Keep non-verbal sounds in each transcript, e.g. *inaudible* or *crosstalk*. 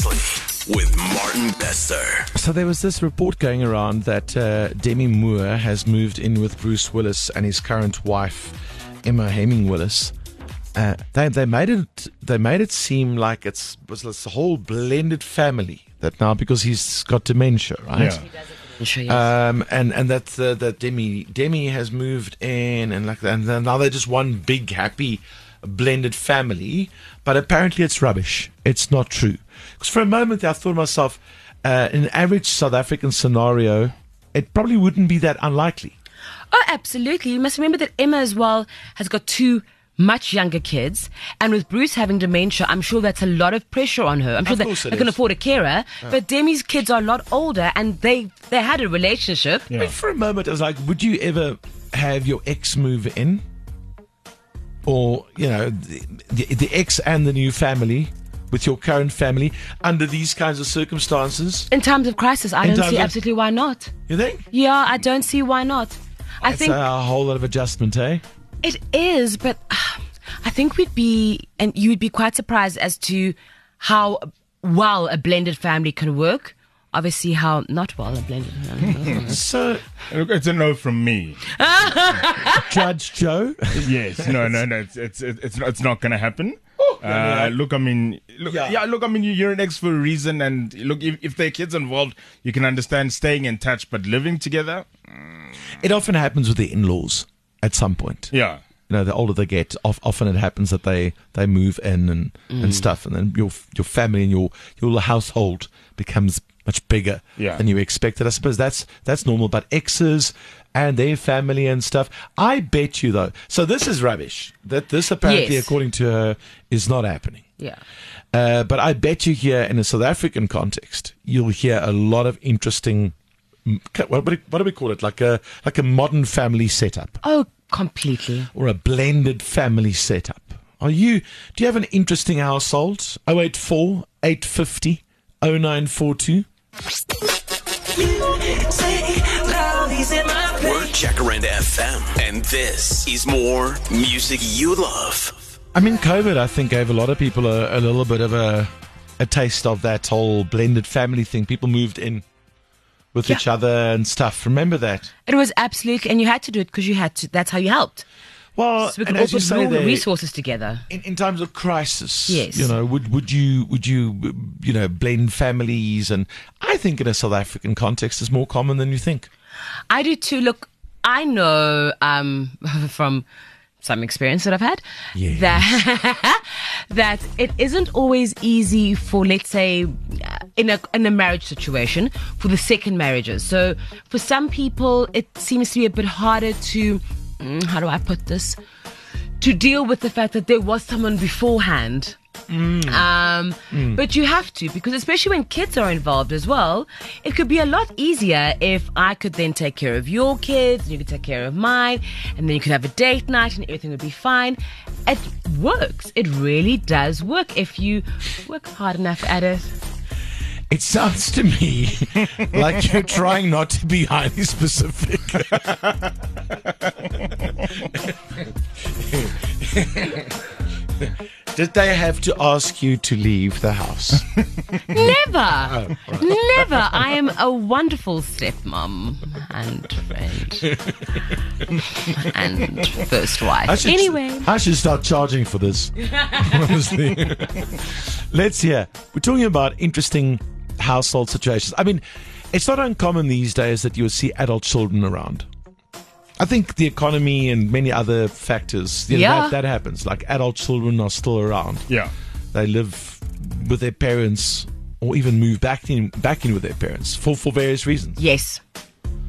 Seriously, with Martin Bester. So there was this report going around that uh, Demi Moore has moved in with Bruce Willis and his current wife, Emma Heming Willis. Uh, they they made it they made it seem like it's was this whole blended family that now because he's got dementia, right? Yeah. Um, and and that uh, that Demi Demi has moved in and like that, and then now they're just one big happy blended family. But apparently it's rubbish. It's not true. Because for a moment I thought to myself, uh, in an average South African scenario, it probably wouldn't be that unlikely. Oh, absolutely. You must remember that Emma as well has got two much younger kids, and with Bruce having dementia, I'm sure that's a lot of pressure on her. I'm sure that they can afford a carer, but Demi's kids are a lot older, and they they had a relationship. I mean, for a moment, I was like, would you ever have your ex move in? Or, you know, the, the, the ex and the new family with your current family under these kinds of circumstances? In times of crisis, I In don't see of- absolutely why not. You think? Yeah, I don't see why not. I It's think a whole lot of adjustment, eh? It is, but uh, *sighs* I think we'd be, and you'd be quite surprised as to how well a blended family can work. Obviously, how not well a blended family. *laughs* So, it's a no from me. *laughs* Judge Joe, Yes, no, no, no. It's it's it's not, it's not gonna happen. *laughs* yeah. Uh, look, I mean, look, Yeah. yeah. look, I mean, you- you're an ex for a reason, and look, if, if there are kids involved, you can understand staying in touch, but living together, it often happens with the in laws at some point. yeah, You know, the older they get, of, often it happens that they, they move in and, and stuff, and then your your family and your your household becomes much bigger Yeah. than you expected. I suppose that's that's normal. But exes and their family and stuff, I bet you though. So this is rubbish. That this apparently, Yes. according to her, is not happening. yeah. Uh, but I bet you here in a South African context, you'll hear a lot of interesting. What, what, do- what do we call it? Like a like a modern family setup Oh, completely. or a blended family setup. Are you? Do you have an interesting household? 084 850 0942. We're Jacaranda FM, and this is more music you love. I mean, COVID, I think, gave a lot of people a, a little bit of a a taste of that whole blended family thing. People moved in with Yeah. each other and stuff. Remember that? It was absolutely, and you had to do it because you had to. That's how you helped. Well, So we could all put all the resources together. in, in times of crisis, Yes. you know, would would you would you you know blend families? And I think in a South African context, is more common than you think. I do too. Look, I know um, *laughs* from some experience that I've had Yeah. that *laughs* that it isn't always easy for, let's say, uh, in a in a marriage situation for the second marriages. So for some people, it seems to be a bit harder to mm, how do I put this to deal with the fact that there was someone beforehand. Um, But you have to, because especially when kids are involved as well, it could be a lot easier if I could then take care of your kids, and you could take care of mine, and then you could have a date night and everything would be fine. It works. It really does work if you work hard enough at it. It sounds to me *laughs* like you're trying not to be highly specific. *laughs* Did they have to ask you to leave the house? Never, oh, never. I am a wonderful stepmom and friend and first wife. I should, Anyway, I should start charging for this. Honestly. Let's hear. We're talking about interesting household situations. I mean, it's not uncommon these days that you'll see adult children around. I think the economy and many other factors, you know, Yeah. that, that happens. Like adult children are still around. yeah. They live with their parents or even move back in back in with their parents for, for various reasons. Yes.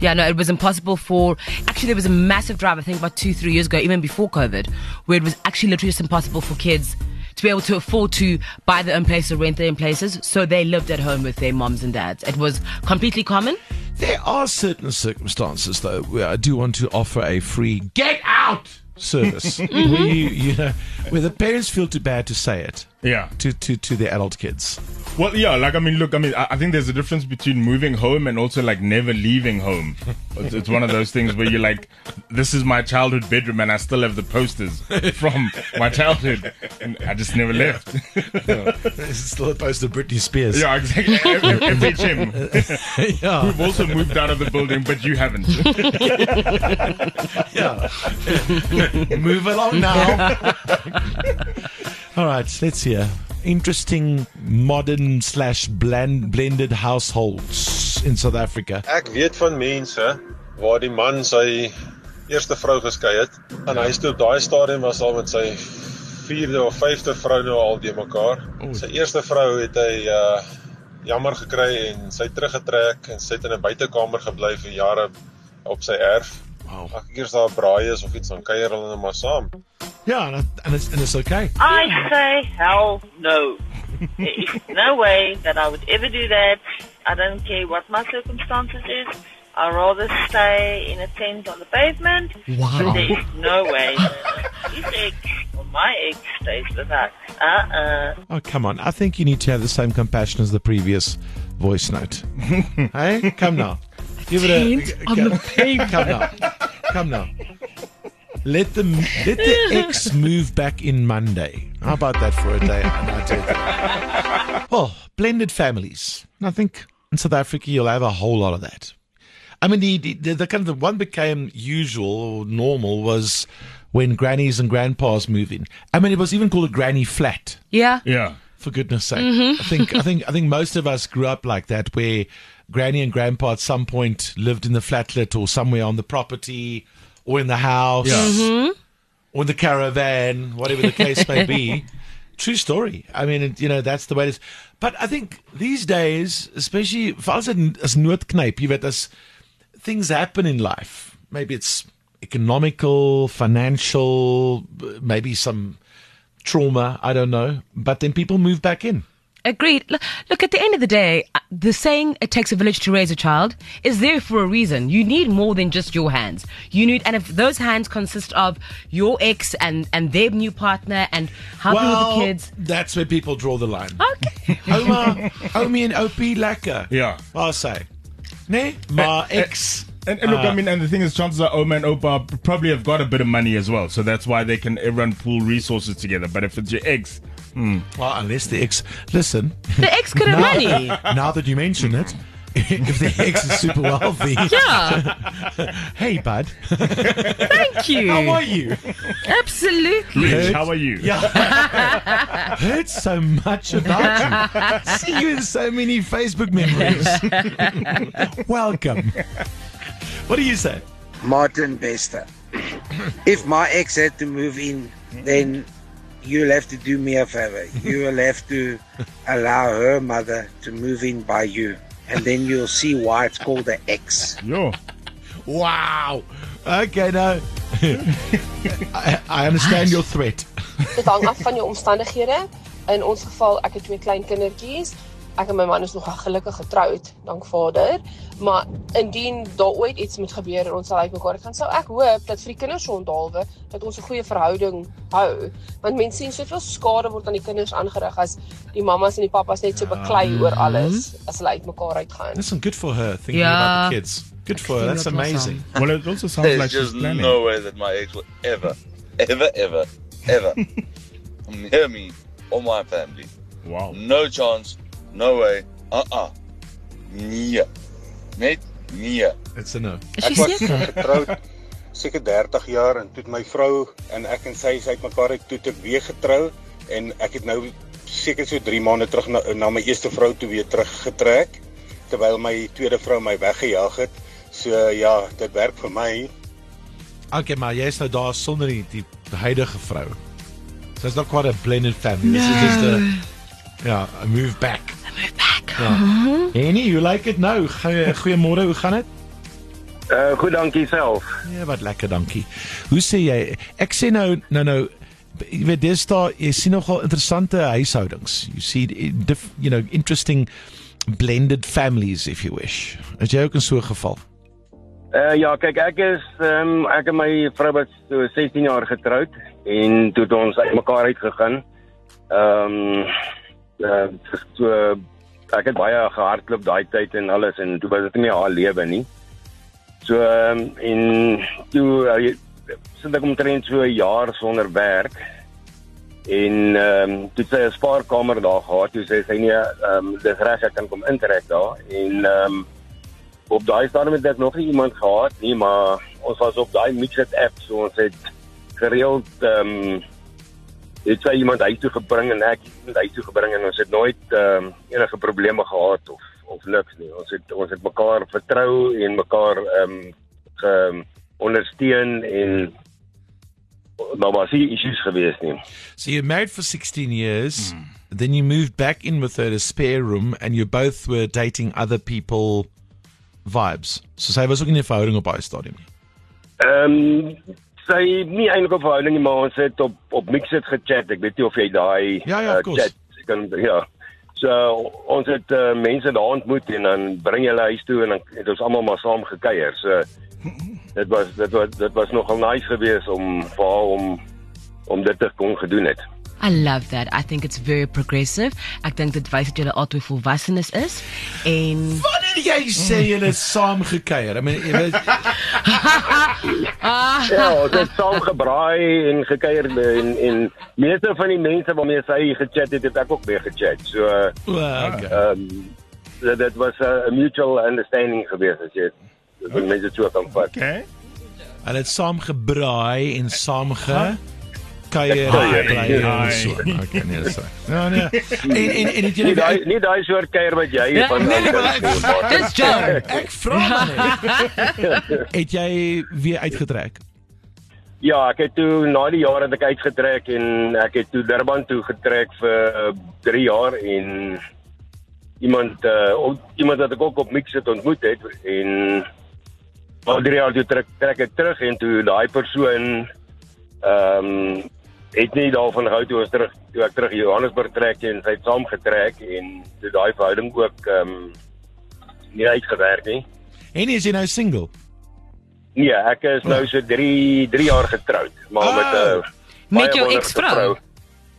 Yeah, no, it was impossible for. Actually, there was a massive drive, I think about two, three years ago, even before COVID, where it was actually literally just impossible for kids to be able to afford to buy their own place or rent their own places. So they lived at home with their moms and dads. It was completely common. There are certain circumstances, though, where I do want to offer a free get out service, *laughs* where you, you know, where the parents feel too bad to say it Yeah. to, to, to their adult kids. Well, yeah, like I mean, look, I mean, I, I think there's a difference between moving home and also like never leaving home. It's, it's one of those things where you're like, this is my childhood bedroom, and I still have the posters from my childhood, and I just never left. This is still opposed of Britney Spears. yeah, exactly. F- F- FHM, yeah. who've also moved out of the building, but you haven't. *laughs* yeah. Move along now. *laughs* All right, let's hear. Interesting modern slash blend, blended households in South Africa. Ek weet van mense waar die man sy eerste vrou geskei het en hy steek daai stadium was al met sy vierde of vyfde vrou nou al de mekaar. Sy eerste vrou het hy uh jammer gekry en sy het teruggetrek en sy het in 'n buitekamer gebly vir jare op sy erf. Wow. Elke keer as daar braai is of iets dan kuier hulle net maar saam. Ja, and, it- and, it's, and it's okay. I say hell no. There is no way that I would ever do that. I don't care what my circumstances is. I'd rather stay in a tent on the pavement. Wow. There is no way his ex or my ex stays with us. Uh-uh. Oh, come on. I think you need to have the same compassion as the previous voice note. *laughs* hey, come now. Give it a on the pavement. *laughs* Come now. Come now. Let the let the *laughs* X move back in Monday. How about that for a day? And I tell you. Oh, blended families. And I think in South Africa you'll have a whole lot of that. I mean, the, the, the kind of the one became usual or normal was when grannies and grandpas move in. I mean, it was even called a granny flat Yeah. yeah. for goodness sake. Mm-hmm. I think I think I think most of us grew up like that where granny and grandpa at some point lived in the flatlet or somewhere on the property or in the house mm-hmm. or in the caravan, whatever the case may be. *laughs* True story. I mean, you know, that's the way it is. But I think these days, especially for us as noodknijp, you weet, as things happen in life, maybe it's economical, financial, maybe some trauma, I don't know, but then people move back in. Agreed. Look, look, at the end of the day, uh, the saying "it takes a village to raise a child" is there for a reason. You need more than just your hands. You need, and if those hands consist of your ex and and their new partner and helping with the kids, that's where people draw the line. okay. *laughs* Oma, Omi and OP lekker. Yeah. I'll say. Nee, maar ex. And, and look, Uh, I mean, and the thing is, chances are Oma and Opa probably have got a bit of money as well, so that's why they can everyone pool resources together. But if it's your ex, Mm. Well, unless the ex. Listen, the ex could have money. now that you mention it, if the ex is super wealthy. *laughs* Yeah, Hey, bud. thank you. How are you? Absolutely. Rich, how are you? Yeah. *laughs* Heard so much about you. See you in so many Facebook memories. *laughs* Welcome. What do you say? Martin Bester. if my ex had to move in, then you'll have to do me a favor. You *laughs* will have to allow her mother to move in by you. And then you'll see why it's called the ex. Yo. Wow. Okay, no. *laughs* I, I understand your threat. Dit hang af van jou omstandighede. In ons geval, ek het twee klein kindertjies. Ek en my man is nog gelukkig getroud, dank Vader. Maar indien daar ooit iets moet gebeur en ons sal uitmekaar gaan, sou ek hoop dat vir die kinders se onthaalwe dat ons 'n goeie verhouding hou. Want mense sien soveel skade word aan die kinders aangerig as die mammas en die pappas net so beklei oor alles as hulle uitmekaar uitgaan. Listen, good for her thinking Yeah. about the kids. Good for her. That's amazing. Well, it also sounds There's like she's just planning. no way that my ex will ever, ever, ever, ever *laughs* hear me or my family. Wow. No chance. No way. Uh-uh. Nee. Net nee. It's a no. Is Ek was getroud seker 30 jaar en toe my vrou en ek en sy is uitmekaar uit toe ek weer getrou en ek het nou seker so 3 maande terug na, na my eerste vrou toe weer teruggetrek terwyl my tweede vrou my weggejaag het. So ja, dit werk vir my. Okay, maar jy's nou daar sonder die, die huidige vrou. So it's not quite a blended family. This is just a yeah, a move back. Move back. Ja. Annie, you like it nou? Goeie- Goeiemôre, hoe gaan dit? Uh goed, dankie self. Ja, wat lekker, dankie. Hoe sê jy? Ek sê nou nou nou jy weet dis daar jy sien nogal interessante huishoudings. You see eh, diff, you know interesting blended families if you wish. Is jy ook in so 'n geval? Uh ja, kyk ek is ehm um, ek en my vrou was so 16 jaar getroud en toe het ons uitmekaar uitgegaan. Ehm um, uh, so ek het baie gehardloop daai tyd en alles en toe was dit nie haar lewe nie. So ehm um, en toe uh, sit ek omtrent so 'n jaar sonder werk. En ehm um, toe sy 'n spaarkamer daar gehad, toe sê sy nee, ehm um, dis reg ek kan kom intrek daar en ehm um, op daai stadium het ek nog nie iemand gehad nie, maar ons was op daai Mixit app so ons het gereeld ehm um, het sy iemand huis toe gebring en ek iemand huis toe gebring en ons het nooit ehm um, enige probleme gehad of of niks nie. Ons het ons het mekaar vertrou en mekaar ehm um, ge ondersteun en daar was nie issues gewees nie. So you're married for 16 years, then you moved back in with her to spare room, and you both were dating other people vibes. So sy was ook nie 'n verhouding op baie stadium nie. Ehm um, sy nie eintlik op verhouding nie, maar ons het op op Mixit gechat. Ek weet nie of jy daai Ja, ja, course. chat kan ja. So ons het uh, mense daar ontmoet en dan bring hulle huis toe en dan het ons almal maar saam gekuier. So *laughs* dit was dit was dit was nogal nice geweest om vir haar om om dit te kon gedoen het. I love that. I think it's very progressive. Ek dink dit wys dat julle albei volwassenes is en Wanneer jy sê *laughs* het saam gekuier, I mean, jy weet Ja, ons het saam gebraai en gekuier en en meeste van die mense waarmee sy gechat het, het ek ook mee gechat. So Well, okay. ehm dit dit was 'n mutual understanding geweest as jy dit met mense toe kan vat. Okay. Hulle het saam gebraai en saam ge kuier Kuier, bly ja. en so. Okay, nee, reg. Ja, nee. *laughs* En en en het Nie jy daai nie daai soort kuier wat jy Ja, van nee, maar ek- dis Joe. *laughs* ek vra maar net. *laughs* Het jy weer uitgetrek? Ja, ek het toe na die jare het ek uitgetrek en ek het toe Durban toe getrek vir 3 jaar en iemand uh ook, iemand wat ek ook op Mixit ontmoet het en al 3 jaar toe trek trek ek terug en toe daai persoon ehm um, het nie daarvan gehou toe ons terug toe ek terug Johannesburg trek en sy het saam getrek en toe daai verhouding ook ehm um, nie uitgewerk nie. En is jy nou single? Nee, ek is nou so 3 3 jaar getroud, maar Oh. met 'n Met baie jou wonderlike ex-vrou? vrou.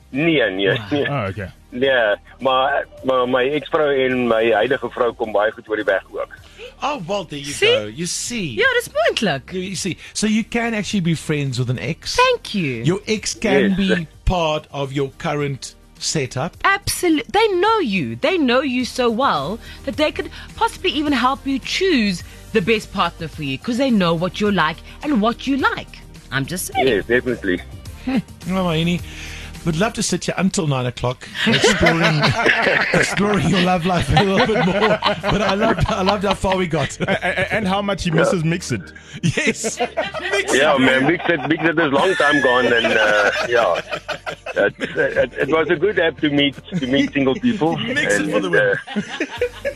Nee, nee, nee. Oh, okay. Nee, maar maar my ex-vrou en my huidige vrou kom baie goed oor die weg ook. Oh, well, there you See? go. You see. Ja, dis moontlik. You see. So you can actually be friends with an ex. Thank you. Your ex can Yes. be part of your current setup. Absolutely. They know you. They know you so well that they could possibly even help you choose the best partner for you because they know what you're like and what you like. I'm just saying. Yes, definitely. *laughs* Oh, Annie. Would love to sit here until nine o'clock exploring *laughs* exploring your love life a little bit more. But I loved I loved how far we got. A- a- and how much he misses MXit. yes. Mix Yeah, it. man, Mixed Mixed is long time gone and uh, yeah. It, it, it was a good app to meet to meet *laughs* single people. Mix it and, for the and, win.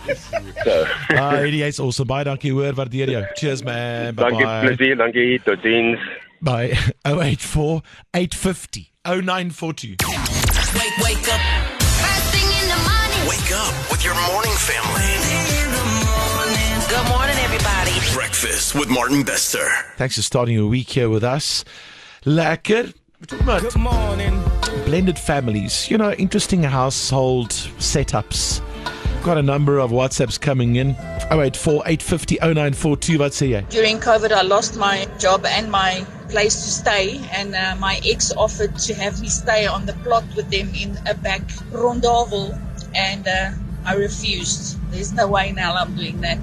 uh, *laughs* so, Ah, Eddie, jy's awesome. Baie dankie hoor, waardeer jou. Cheers man. Bye dankie, bye. plezier, dankie, totiens. Bye. 084 850 0942. Wake, wake up. First thing in the morning. Wake up with your morning family. In the morning. Good morning, everybody. Breakfast with Martin Bester. Thanks for starting your week here with us. Lekker. We're talking about Good morning. blended families. You know, interesting household setups. Got a number of WhatsApps coming in. 084 850 0942. Wat sê jy? During COVID, I lost my job and my place to stay, and uh, my ex offered to have me stay on the plot with them in a back rondavel, and uh, I refused. There's no way now I'm doing that.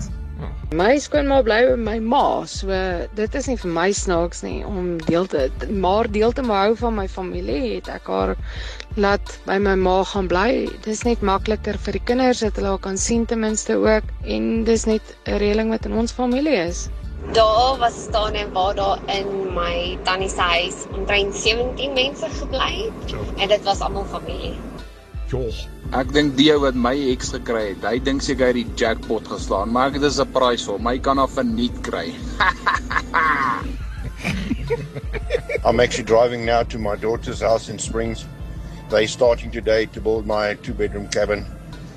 My skoonma bly by my ma, so dit is nie vir my snaaks nie om deel te maar deel te hou van my familie het ek haar laat by my ma gaan bly. Dis net makliker vir die kinders dat hulle haar kan sien ten minste ook en dis net 'n reëling wat in ons familie is. Daar was staan en waar daar in my tannie se huis omtrent 17 mense gebly het en dit was almal familie. Ek dink die ou wat my ex gekry het, hy dink seker hy het die jackpot geslaan, maar dit is 'n prys vir hom. Hy kan af verniet kry. *laughs* I'm actually driving now to my daughter's house in Springs. They're starting today to build my two bedroom cabin.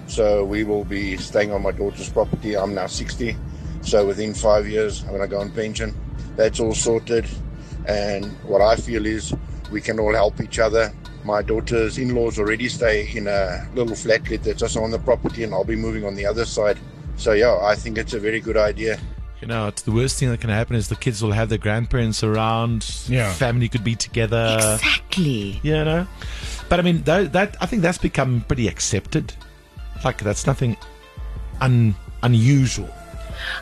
So we will be staying on my daughter's property. I'm now 60. So within five years, I'm going to go on pension. That's all sorted. And what I feel is we can all help each other. My daughter's in-laws already stay in a little flatlet that's just on the property, and I'll be moving on the other side. So yeah, I think it's a very good idea. You know, it's the worst thing that can happen is the kids will have their grandparents around. Yeah. Family could be together. Exactly. You know, but I mean that, that I think that's become pretty accepted. Like that's nothing un, unusual.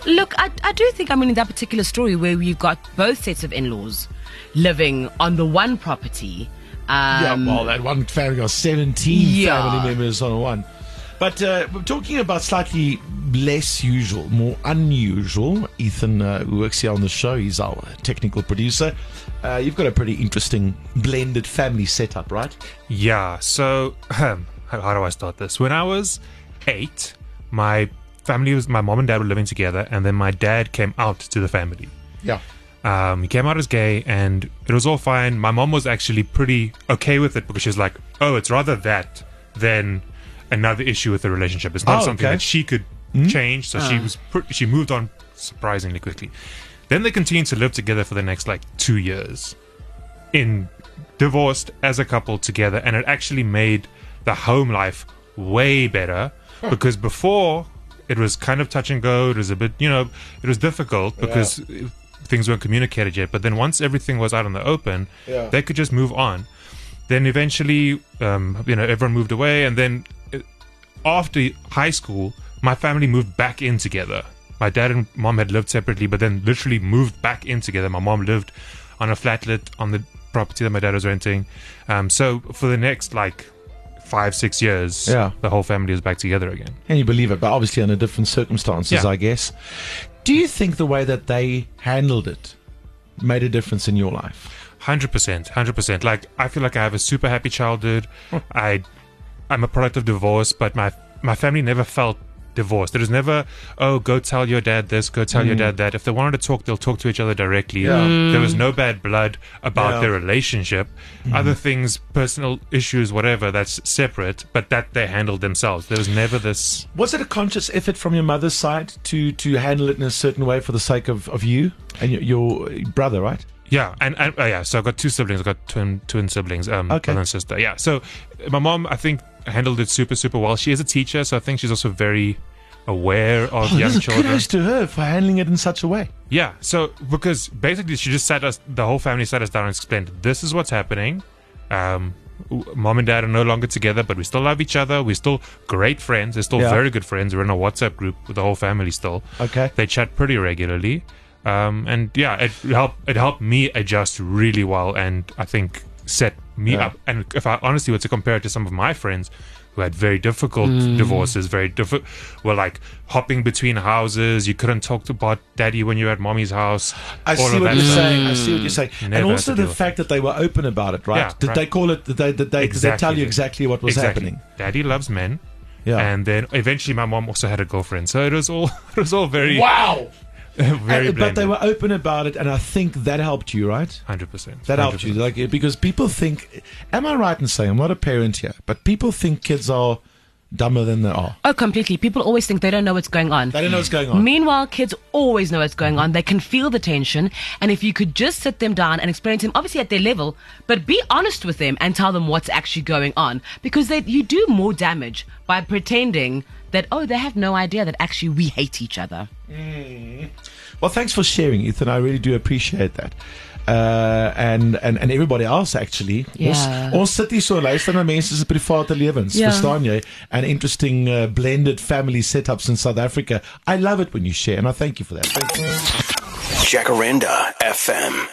Look, I, I do think, I mean, in that particular story where you've got both sets of in laws living on the one property. Um, yeah, well, that one family got 17 Yeah. family members on one. But uh, we're talking about slightly less usual, more unusual. Ethan, uh, who works here on the show, he's our technical producer. Uh, you've got a pretty interesting blended family setup, right? Yeah. So, um, *laughs* how, how do I start this? When I was eight, my family was my mom and dad were living together, and then my dad came out to the family. Yeah. Um, he came out as gay, and it was all fine. My mom was actually pretty okay with it because she was like, "Oh, it's rather that than another issue with the relationship. It's not Oh, something okay. that she could Hmm? change." So she Ah. was pr- she moved on surprisingly quickly. Then they continued to live together for the next like two years, in divorced as a couple together, and it actually made the home life way better because before it was kind of touch and go. It was a bit, you know, it was difficult because things weren't communicated yet. But then once everything was out in the open, Yeah. they could just move on. Then eventually, um, you know, everyone moved away, and then uh, after high school, my family moved back in together. My dad and mom had lived separately, but then literally moved back in together. My mom lived on a flatlet on the property that my dad was renting. Um, so for the next like five, six years, Yeah. the whole family is back together again. Can you believe it? But obviously under different circumstances, Yeah. I guess. Do you think the way that they handled it made a difference in your life? Hundred percent, hundred percent. Like I feel like I have a super happy childhood. I, I'm a product of divorce, but my my family never felt divorced. There was never, oh, go tell your dad this, go tell your Mm. dad that. If they wanted to talk, they'll talk to each other directly. Yeah. Mm. There was no bad blood about Yeah. their relationship. Mhm. Other things, personal issues, whatever, that's separate. But that they handled themselves. There was never this. Was it a conscious effort from your mother's side to to handle it in a certain way for the sake of, of you and your, your brother, right? Yeah, and, and uh, yeah, so I've got two siblings. I've got twin twin siblings, um, Okay. brother and sister. Yeah, so my mom, I think, handled it super super well. She is a teacher, so I think she's also very aware of Oh, young children. kudos to her for handling it in such a way. Yeah, so because basically she just sat us, the whole family sat us down and explained, this is what's happening. Um, mom and dad are no longer together, but we still love each other. We're still great friends. We're still Yeah. very good friends. We're in a WhatsApp group with the whole family still. Okay. They chat pretty regularly. Um, and yeah, it helped, it helped me adjust really well and I think set me Yeah. up. And if I honestly were to compare it to some of my friends who had very difficult Mm. divorces, very difficult, were like hopping between houses. You couldn't talk to about daddy when you were at mommy's house. I all see of what that you're stuff. saying. I see what you're saying, Never and also the deal with fact that they were open about it, right? Yeah, did right. they call it? Did they? Did they? Did they tell you exactly what was Exactly. happening? Daddy loves men. Yeah. And then eventually my mom also had a girlfriend. So it was all *laughs* it was all very Wow. *laughs* very And- but they were open about it, and I think that helped you, right? Hundred percent. That helped you, like because people think. Am I right in saying I'm not a parent here, but people think kids are dumber than they are. Oh, completely. People always think they don't know what's going on. They don't know what's going on. Meanwhile, kids always know what's going on. They can feel the tension. And if you could just sit them down and explain to them, obviously at their level, but be honest with them and tell them what's actually going on. Because they, you do more damage by pretending that, oh, they have no idea that actually we hate each other. Well, thanks for sharing, Ethan. I really do appreciate that. Uh, and, and en everybody else actually. Ja. Ons ons sit hier so en luister na mense se private lewens, Ja. verstaan jy? And interesting uh, blended family setups in South Africa. I love it when you share and I thank you for that. Thank you. Jacaranda FM.